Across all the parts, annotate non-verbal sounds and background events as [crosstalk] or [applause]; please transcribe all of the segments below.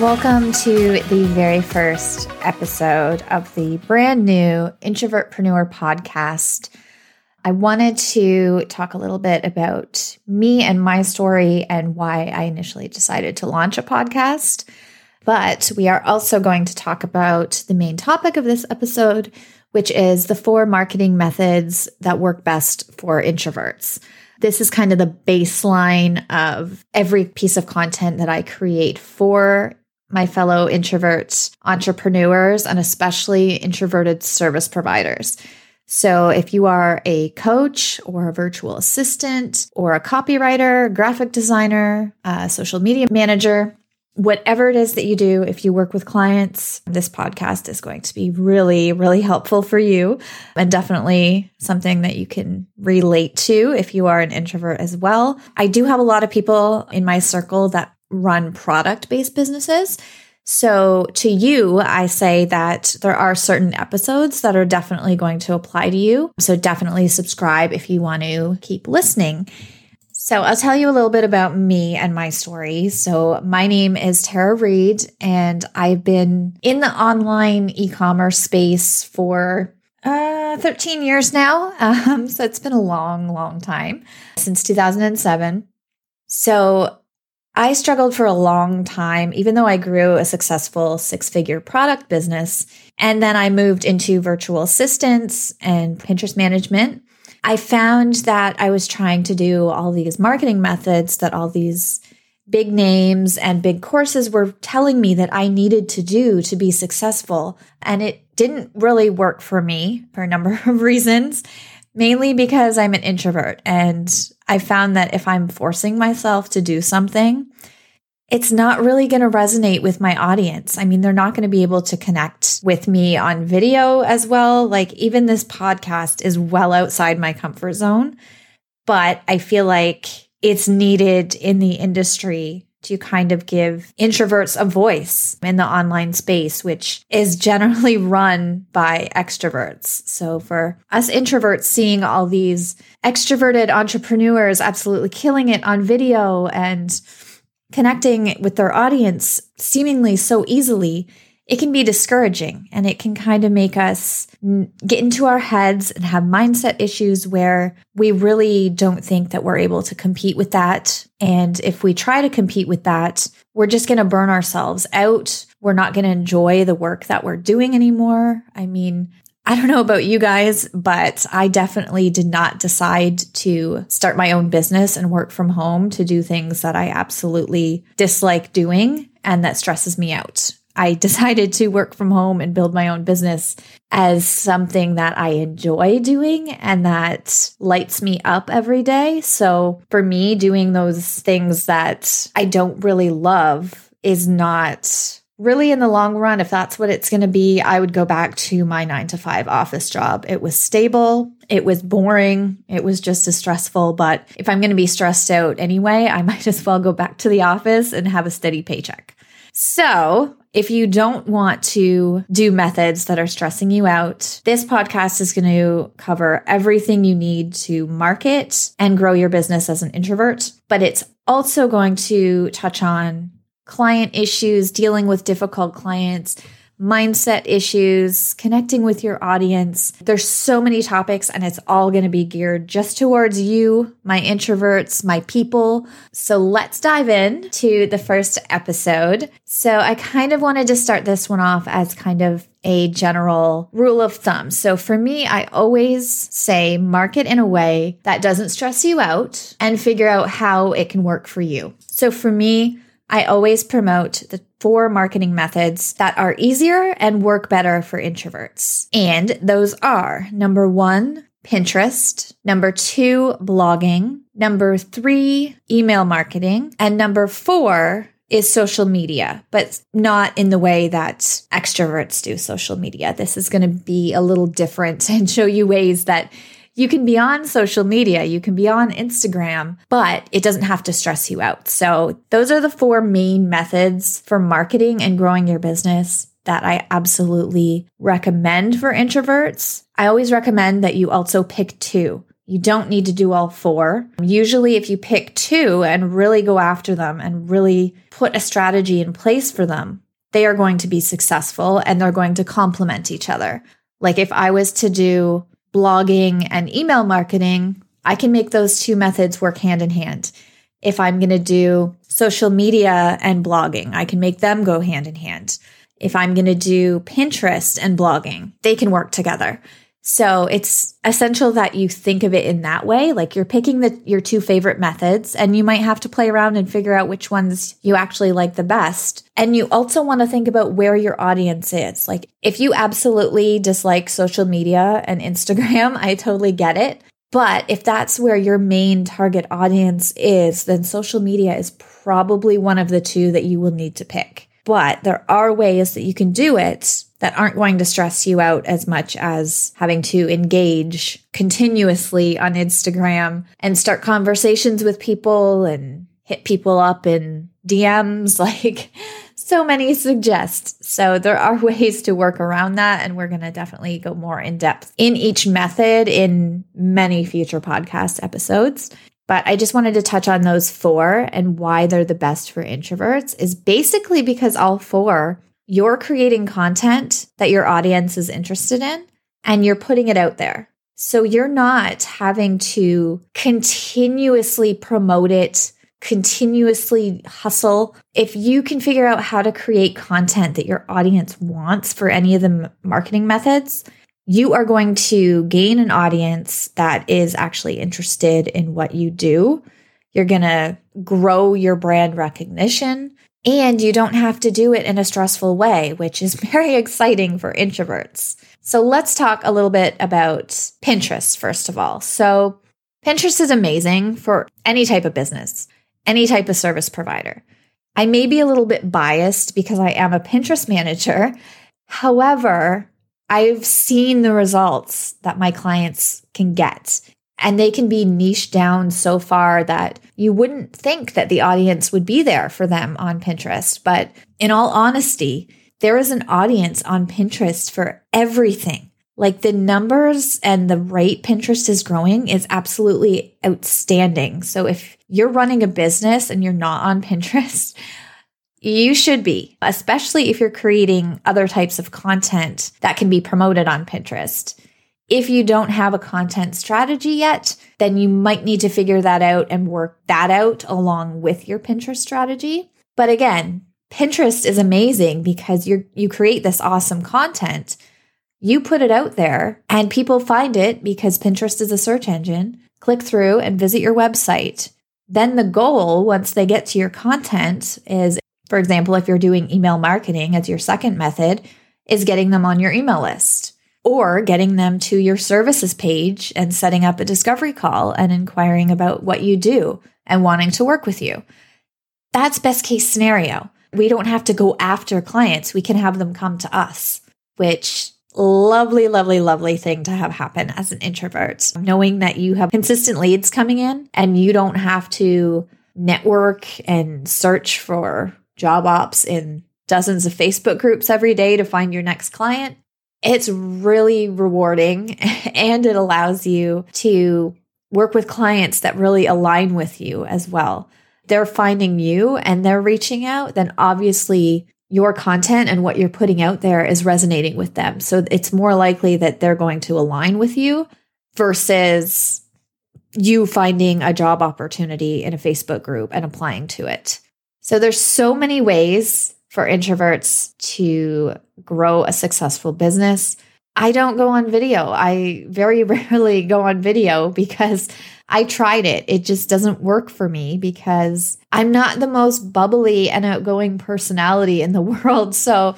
Welcome to the very first episode of the brand new Introvertpreneur podcast. I wanted to talk a little bit about me and my story and why I initially decided to launch a podcast. But we are also going to talk about the main topic of this episode, which is the four marketing methods that work best for introverts. This is kind of the baseline of every piece of content that I create for my fellow introvert entrepreneurs and especially introverted service providers. So, if you are a coach or a virtual assistant or a copywriter, graphic designer, social media manager, whatever it is that you do, if you work with clients, this podcast is going to be really, really helpful for you and definitely something that you can relate to if you are an introvert as well. I do have a lot of people in my circle that run product based businesses. So, to you, I say that there are certain episodes that are definitely going to apply to you. So, definitely subscribe if you want to keep listening. So, I'll tell you a little bit about me and my story. So, my name is Tara Reed, and I've been in the online e commerce space for uh, 13 years now. [laughs] Um, so, it's been a long, long time since 2007. So, I struggled for a long time, even though I grew a successful six figure product business. And then I moved into virtual assistants and Pinterest management. I found that I was trying to do all these marketing methods that all these big names and big courses were telling me that I needed to do to be successful. And it didn't really work for me for a number [laughs] of reasons mainly because I'm an introvert. And I found that if I'm forcing myself to do something, it's not really going to resonate with my audience. I mean, they're not going to be able to connect with me on video as well. Like, even this podcast is well outside my comfort zone, but I feel like it's needed in the industry to kind of give introverts a voice in the online space, which is generally [laughs] run by extroverts. So for us introverts, seeing all these extroverted entrepreneurs absolutely killing it on video and connecting with their audience seemingly so easily it can be discouraging and it can kind of make us get into our heads and have mindset issues where we really don't think that we're able to compete with that. And if we try to compete with that, we're just going to burn ourselves out. We're not going to enjoy the work that we're doing anymore. I mean, I don't know about you guys, but I definitely did not decide to start my own business and work from home to do things that I absolutely dislike doing and that stresses me out. I decided to work from home and build my own business as something that I enjoy doing and that lights me up every day. So for me, doing those things that I don't really love is not really in the long run. If that's what it's going to be, I would go back to my nine to five office job. It was stable. It was boring. It was just as stressful. But if I'm going to be stressed out anyway, I [laughs] might as well go back to the office and have a steady paycheck. So if you don't want to do methods that are stressing you out, this podcast is going to cover everything you need to market and grow your business as an introvert. But it's also going to touch on client issues, dealing with difficult clients, mindset issues, connecting with your audience. There's so many topics and it's all going to be geared just towards you, my introverts, my people. So let's dive in to the first episode. So I kind of wanted to start this one off as kind of a general rule of thumb. So for me, I always say market in a way that doesn't stress you out and figure out how it can work for you. So for me, I always promote the four marketing methods that are easier and work better for introverts. And those are number one, Pinterest. Number two, blogging. Number three, email marketing. And number four, is social media, but not in the way that extroverts do social media. This is going to be a little different [laughs] and show you ways that you can be on social media, you can be on Instagram, but it doesn't have to stress you out. So, those are the four main methods for marketing and growing your business that I absolutely recommend for introverts. I always recommend that you also pick two. You don't need to do all four. Usually, if you pick two and really go after them and really put a strategy in place for them, they are going to be successful and they're going to complement each other. Like if I was to do blogging and email marketing, I can make those two methods work hand in hand. If I'm going to do social media and blogging, I can make them go hand in hand. If I'm going to do Pinterest and blogging, they can work together. So it's essential that you think of it in that way. Like you're picking the your two favorite methods and you might have to play around and figure out which ones you actually like the best. And you also want to think about where your audience is. Like if you absolutely dislike social media and Instagram, [laughs] I totally get it. But if that's where your main target audience is, then social media is probably one of the two that you will need to pick. But there are ways that you can do it that aren't going to stress you out as much as having to engage continuously on Instagram and start conversations with people and hit people up in DMs [laughs] like so many suggest. So there are [laughs] ways to work around that and we're going to definitely go more in depth in each method in many future podcast episodes. But I just wanted to touch on those four and why they're the best for introverts is basically because all four you're creating content that your audience is interested in and you're putting it out there. So you're not having to continuously promote it, continuously hustle. If you can figure out how to create content that your audience wants for any of the marketing methods, you are going to gain an audience that is actually interested in what you do. You're going to grow your brand recognition. And you don't have to do it in a stressful way, which is [laughs] very exciting for introverts. So let's talk a little bit about Pinterest, first of all. So Pinterest is amazing for any type of business, any type of service provider. I may be a little bit biased because I am a Pinterest manager. However, I've seen the results that my clients can get and they can be niched down so far that you wouldn't think that the audience would be there for them on Pinterest. But in all honesty, there is an audience on Pinterest for everything. Like the numbers and the rate Pinterest is growing is absolutely outstanding. So if you're running a business and you're not on [laughs] Pinterest, you should be, especially if you're creating other types of content that can be promoted on Pinterest. If you don't have a content strategy yet, then you might need to figure that out and work that out along with your Pinterest strategy. But again, Pinterest is amazing because you you create this awesome content. You put it out there and people find it because Pinterest is a search engine, click through and visit your website. Then the goal once they get to your content is for example, if you're doing email marketing as your second method, is getting them on your email list or getting them to your services page and setting up a discovery call and inquiring about what you do and wanting to work with you. That's best case scenario. We don't have to go after clients. We can have them come to us, which lovely, lovely, lovely thing to have happen as an introvert. Knowing that you have consistent leads coming in and you don't have to network and search for job ops in dozens of Facebook groups every day to find your next client it's really rewarding [laughs] and it allows you to work with clients that really align with you as well. They're finding you and they're reaching out, then obviously your content and what you're putting out there is resonating with them. So it's more likely that they're going to align with you versus you finding a job opportunity in a Facebook group and applying to it. So there's so many ways for introverts to grow a successful business. I don't go on video. I very [laughs] rarely go on video because I tried it. It just doesn't work for me because I'm not the most bubbly and outgoing personality in the [laughs] world. So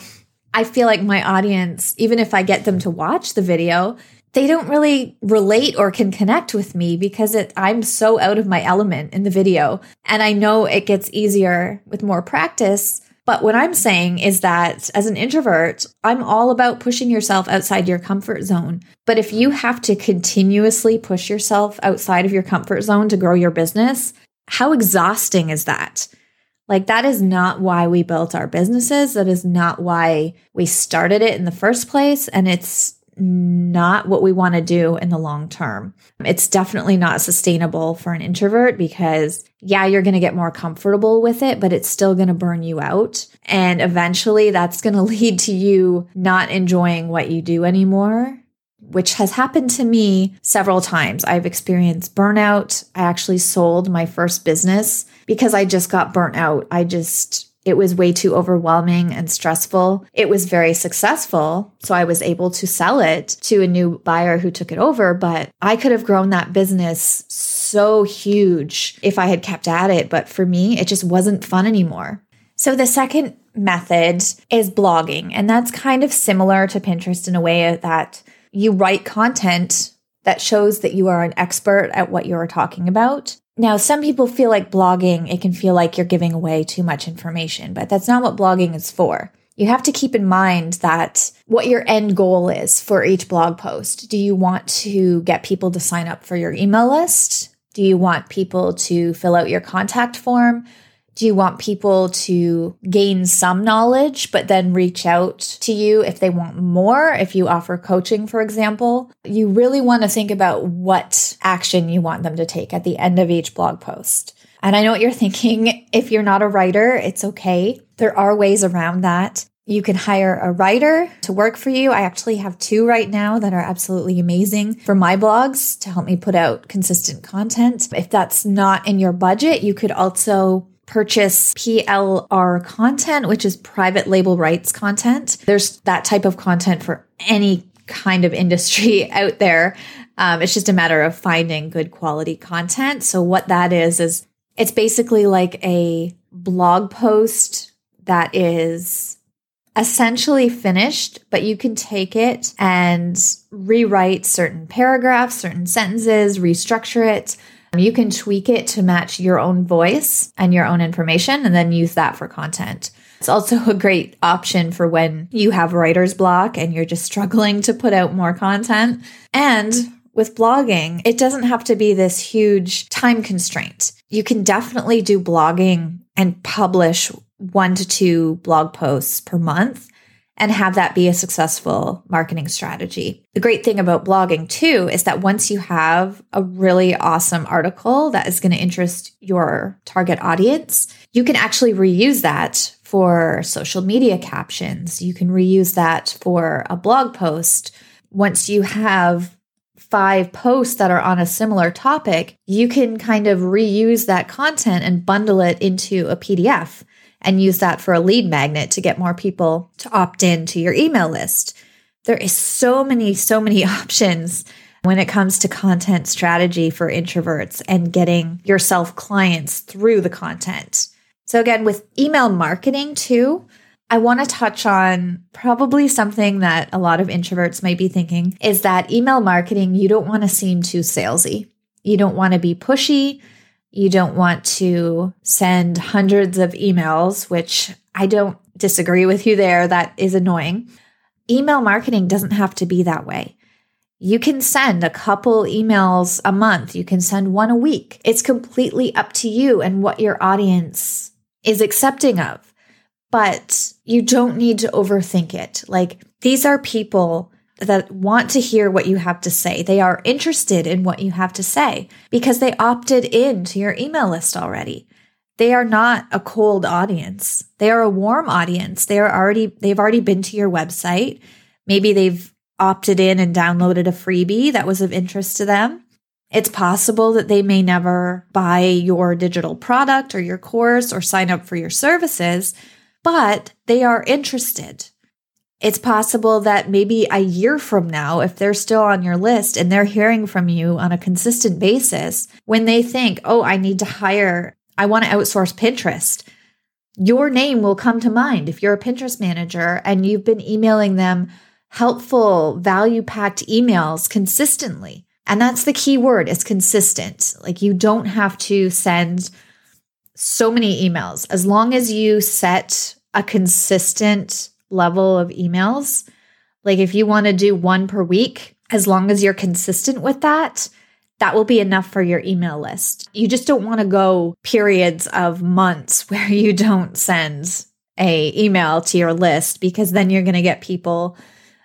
I feel like my audience, even if I get them to watch the video, they don't really relate or can connect with me because it, I'm so out of my element in the video. And I know it gets easier with more practice. But what I'm saying is that as an introvert, I'm all about pushing yourself outside your comfort zone. But if you have to continuously push yourself outside of your comfort zone to grow your business, how exhausting is that? Like, that is not why we built our businesses. That is not why we started it in the first place. And it's not what we want to do in the long term. It's definitely not sustainable for an introvert because, yeah, you're going to get more comfortable with it, but it's still going to burn you out. And eventually that's going [laughs] to lead to you not enjoying what you do anymore which has happened to me several times. I've experienced burnout. I actually sold my first business because I just got burnt out. I just, it was way too overwhelming and stressful. It was very successful. So I was able to sell it to a new buyer who took it over, but I could have grown that business so huge if I had kept at it. But for me, it just wasn't fun anymore. So the second method is blogging. And that's kind of similar to Pinterest in a way that you write content that shows that you are an expert at what you're talking about. Now, some people feel like blogging, it can feel like you're giving away too much information, but that's not what blogging is for. You have to keep in mind that what your end goal is for each blog post. Do you want to get people to sign up for your email list? Do you want people to fill out your contact form? Do you want people to gain some knowledge, but then reach out to you if they want more? If you offer coaching, for example, you really want to think about what action you want them to take at the end of each blog post. And I know what you're [laughs] thinking. If you're not a writer, it's okay. There are ways around that. You can hire a writer to work for you. I actually have two right now that are absolutely amazing for my blogs to help me put out consistent content. If that's not in your budget, you could also purchase PLR content, which is private label rights content. There's that type of content for any kind of industry [laughs] out there. Um, it's just a matter of finding good quality content. So, what that is, is it's basically like a blog post that is essentially finished, but you can take it and rewrite certain paragraphs, certain sentences, restructure it you can tweak it to match your own voice and your own information and then use that for content. It's also a great option for when you have writer's block and you're just struggling to put out more content. And with blogging, it doesn't have to be this huge time constraint. You can definitely do blogging and publish one to two blog posts per month and have that be a successful marketing strategy. The great thing about blogging too is that once you have a really awesome article that is going to interest your target audience, you can actually reuse that for social media captions. You can reuse that for a blog post. Once you have five posts that are on a similar topic, you can kind of reuse that content and bundle it into a PDF and use that for a lead magnet to get more people to opt in to your email list. There is so many, so many [laughs] options when it comes to content strategy for introverts and getting yourself clients through the content. So, again, with email marketing too, I want to touch on probably something that a lot of introverts might be thinking is that email marketing, you don't want to seem too salesy. You don't want to be pushy. You don't want to send hundreds of emails, which I don't disagree with you there. That is annoying. Email marketing doesn't have to be that way. You can send a couple emails a month. You can send one a week. It's completely up to you and what your audience is accepting of. But you don't need to overthink it. Like these are people that want to hear what you have to say. They are interested in what you have to say because they opted in to your email list already. They are not a cold audience. They are a warm audience. They are already they've already been to your website. Maybe they've opted in and downloaded a freebie that was of interest to them. It's possible that they may never buy your digital product or your course or sign up for your services, but they are interested. It's possible that maybe a year from now, if they're still on your list and they're hearing from you on a consistent basis, when they think, oh, I need to hire, I want to outsource Pinterest, your name will come to mind if you're a Pinterest manager and you've been emailing them helpful, value packed emails consistently. And that's the key word is consistent. Like you don't have to send so many emails. As long as you set a consistent level of emails, like if you want to do one per week, as long as you're consistent with that, that will be enough for your email list. You just don't want to go periods of months [laughs] where you don't send a email to your list because then you're going to get people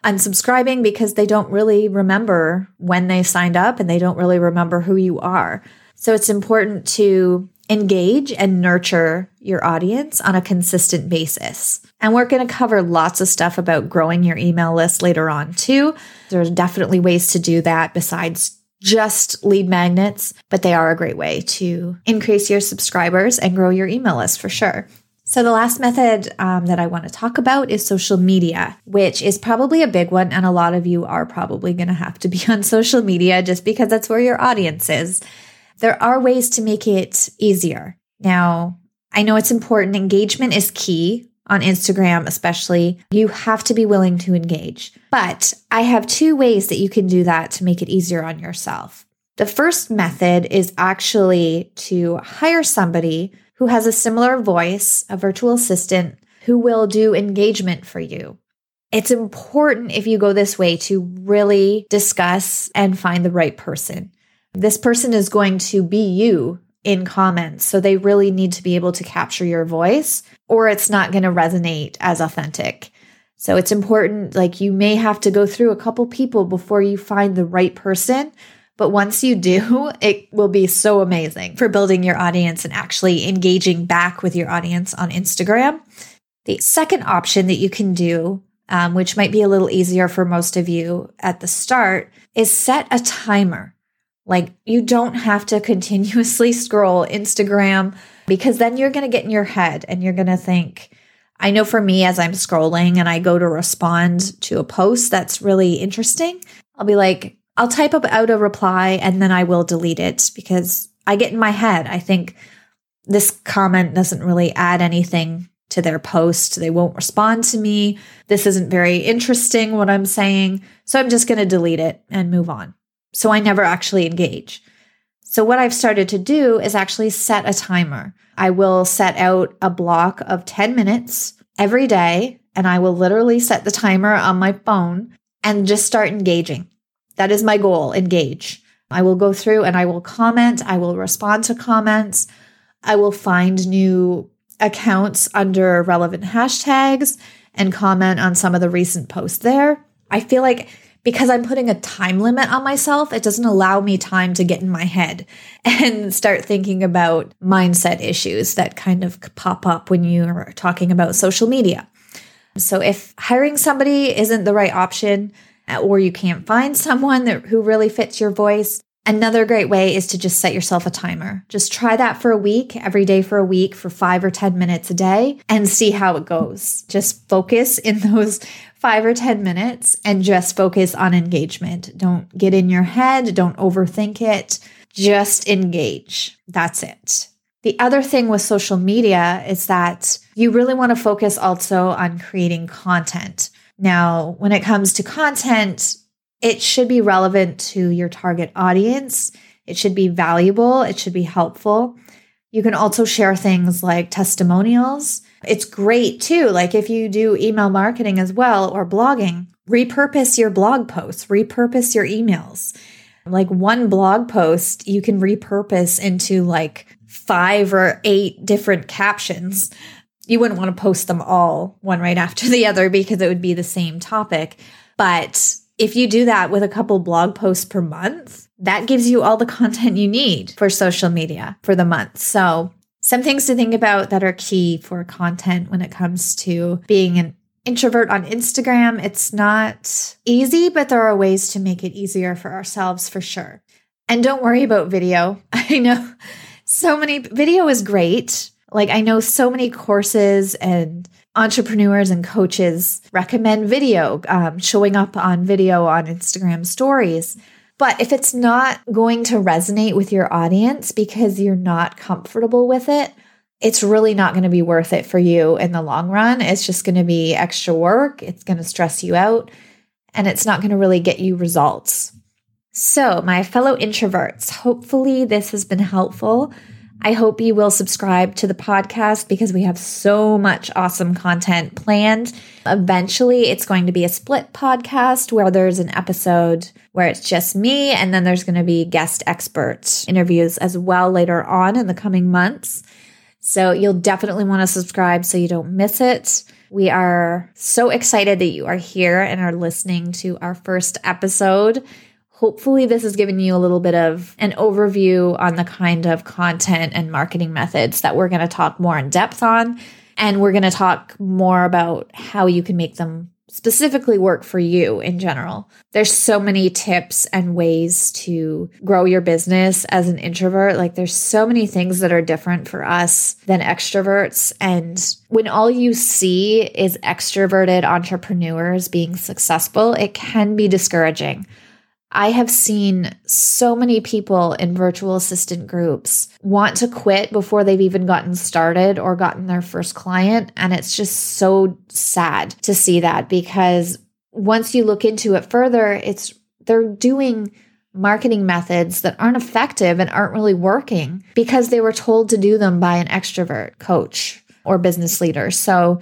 unsubscribing because they don't really remember when they signed up and they don't really remember who you are. So it's important to engage and nurture your audience on a consistent basis. And we're going to cover lots of stuff about growing your email list later on too. There's definitely ways to do that besides just lead magnets, but they are a great way to increase your subscribers and grow your email list for sure. So, the last method um, that I want to talk about is social media, which is probably a big one. And a lot of you are probably going to have to be [laughs] on social media just because that's where your audience is. There are ways to make it easier. Now, I know it's important. Engagement is key on Instagram, especially. You have to be willing to engage. But I have two ways that you can do that to make it easier on yourself. The first method is actually to hire somebody who has a similar voice, a virtual assistant who will do engagement for you. It's important if you go this way to really discuss and find the right person. This person is going to be you in comments. So they really need to be able to capture your voice or it's not going to resonate as authentic. So it's important, like you may have to go through a couple people before you find the right person but once you do, [laughs] it will be so amazing for building your audience and actually engaging back with your audience on Instagram. The second option that you can do, um, which might be a little easier for most of you at the start, is set a timer. Like you don't have to [laughs] continuously scroll Instagram because then you're going to get in your head and you're going to think, I know for me, as I'm scrolling and I go to respond to a post that's really interesting, I'll be like, I'll type up out a reply and then I will delete it because I get in my head. I think this comment doesn't really add anything to their post. They won't respond to me. This isn't very interesting what I'm saying. So I'm just going to delete it and move on. So I never actually engage. So what I've started to do is actually set a timer. I will set out a block of 10 minutes every day and I will literally set the timer on my phone and just start engaging. That is my goal engage. I will go through and I will comment, I will respond to comments, I will find new accounts under relevant hashtags and comment on some of the recent posts there. I feel like because I'm putting a time limit on myself, it doesn't allow me time to get in my head [laughs] and start thinking about mindset issues that kind of pop up when you're talking about social media. So if hiring somebody isn't the right option, uh, or you can't find someone that, who really fits your voice, Another great way is to just set yourself a timer. Just try that for a week, every day for a week, for five or 10 minutes a day, and see how it goes. Just focus in [laughs] those five or 10 minutes and just focus on engagement. Don't get in your head, don't overthink it, just engage. That's it. The other thing with social media is that you really want to focus also on creating content. Now, when it comes to content, it should be relevant to your target audience. It should be valuable. It should be helpful. You can also share things like testimonials. It's great too. Like if you do email marketing as well or blogging, repurpose your blog posts, repurpose your emails. Like one blog post, you can repurpose into like five or eight different captions you wouldn't want to post them all one right after [laughs] the other because it would be the same topic. But if you do that with a couple blog posts per month, that gives you all the content you need for social media for the month. So, some things to think about that are key for content when it comes to being an introvert on Instagram. It's not easy, but there are ways to make it easier for ourselves for sure. And don't worry about video. [laughs] I know so many video is great, like, I know so many courses and entrepreneurs and coaches recommend video, um, showing up on video on Instagram stories. But if it's not going to resonate with your audience because you're not comfortable with it, it's really not going to be worth it for you in the long run. It's just going to be extra work. It's going to stress you out. and it's not going to really get you results. So, my fellow introverts, hopefully this has been helpful. I hope you will subscribe to the podcast because we have so much awesome content planned. Eventually, it's going to be a split podcast where there's an episode where it's just me, and then there's going to be guest expert interviews as well later on in the coming months. So you'll definitely want to subscribe so you don't miss it. We are so excited that you are here and are listening to our first episode. Hopefully, this has given you a little bit of an overview on the kind of content and marketing methods that we're going to talk more in depth on. And we're going to talk more about how you can make them specifically work for you in general. There's so many tips and ways to grow your business as an introvert. Like there's so many things that are different for us than extroverts. And when all you see is extroverted entrepreneurs being successful, it can be discouraging. I have seen so many people in virtual assistant groups want to quit before they've even gotten started or gotten their first client. And it's just so sad to see that because once you look into it further, it's they're doing marketing methods that aren't effective and aren't really working because they were told to do them by an extrovert coach or business leader. So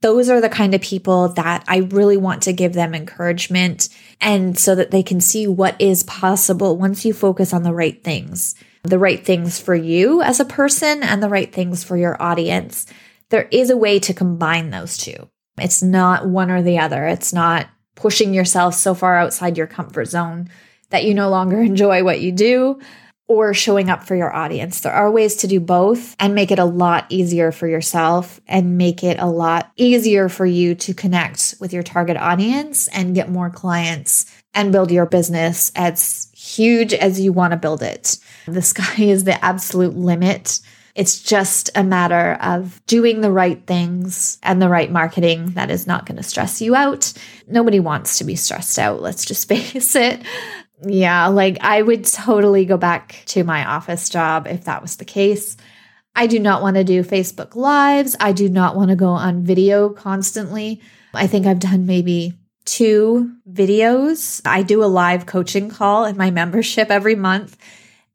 those are the kind of people that I really want to give them encouragement and so that they can see what is possible once you focus on the right things, the right things for you as a person and the right things for your audience. There is a way to combine those two. It's not one or the other. It's not pushing yourself so far outside your comfort zone that you no longer [laughs] enjoy what you do or showing up for your audience. There are ways to do both and make it a lot easier for yourself and make it a lot easier for you to connect with your target audience and get more clients and build your business as huge as you want to build it. The sky [laughs] is the absolute limit. It's just a matter of doing the right things and the right marketing that is not going to stress you out. Nobody wants to be stressed out, let's just [laughs] face it. Yeah, like I would totally go back to my office job if that was the case. I do not want to do Facebook Lives. I do not want to go on video constantly. I think I've done maybe two videos. I do a live coaching call in my membership every month.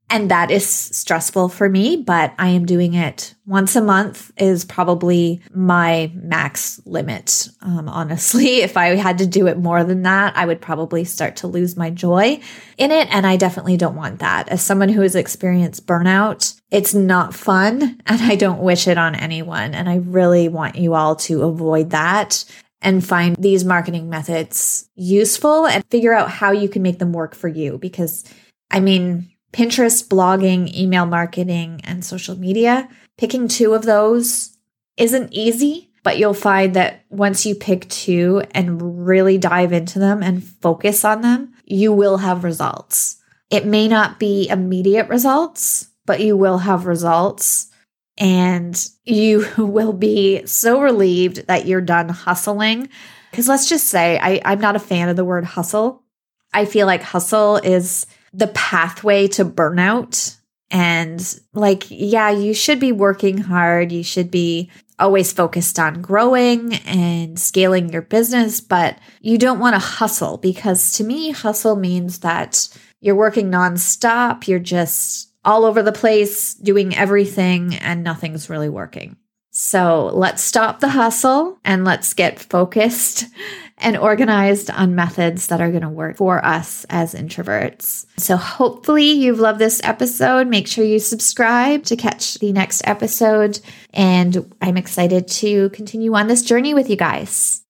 And that is stressful for me, but I am doing it once a month is probably my max limit. Um, honestly, [laughs] if I had to do it more than that, I would probably start to lose my joy in it. And I definitely don't want that. As someone who has experienced burnout, it's not fun [laughs] and I don't wish it on anyone. And I really want you all to avoid that and find these marketing methods useful and figure out how you can make them work for you. Because I mean, Pinterest, blogging, email marketing, and social media. Picking two of those isn't easy, but you'll find that once you pick two and really dive into them and focus on them, you will have results. It may not be immediate results, but you will have results and you [laughs] will be so relieved that you're done hustling. Because let's just say, I, I'm not a fan of the word hustle. I feel like hustle is the pathway to burnout. And like, yeah, you should be working hard. You should be always focused on growing and scaling your business, but you don't want to hustle because to me, hustle means that you're working nonstop. You're just all over the place doing everything and nothing's really working. So let's stop the hustle and let's get focused and organized on methods that are going to work for us as introverts. So hopefully you've loved this episode. Make sure you subscribe to catch the next episode. And I'm excited to continue on this journey with you guys.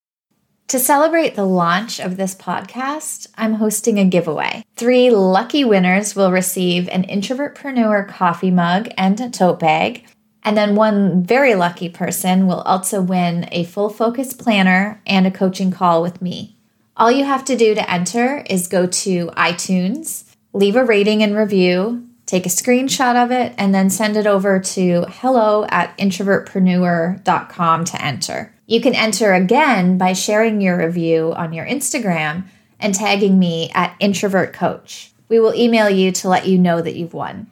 To celebrate the launch of this podcast, I'm hosting a giveaway. Three lucky winners will receive an Introvertpreneur coffee mug and a tote bag and then one very lucky person will also win a full focus planner and a coaching call with me. All you have to do to enter is go to iTunes, leave a rating and review, take a screenshot of it, and then send it over to hello at introvertpreneur.com to enter. You can enter again by sharing your review on your Instagram and tagging me at introvert coach. We will email you to let you know that you've won.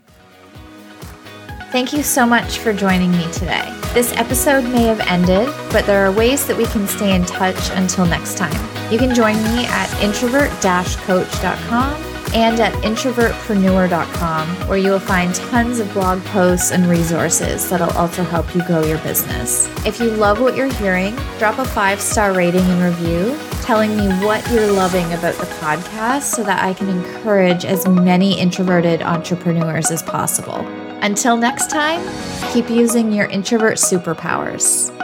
Thank you so much for joining me today. This episode may have ended, but there are ways that we can stay in touch until next time. You can join me at introvert coach.com and at introvertpreneur.com, where you will find tons of blog posts and resources that'll also help you grow your business. If you love what you're hearing, drop a five star rating and review telling me what you're loving about the podcast so that I can encourage as many introverted entrepreneurs as possible. Until next time, keep using your introvert superpowers.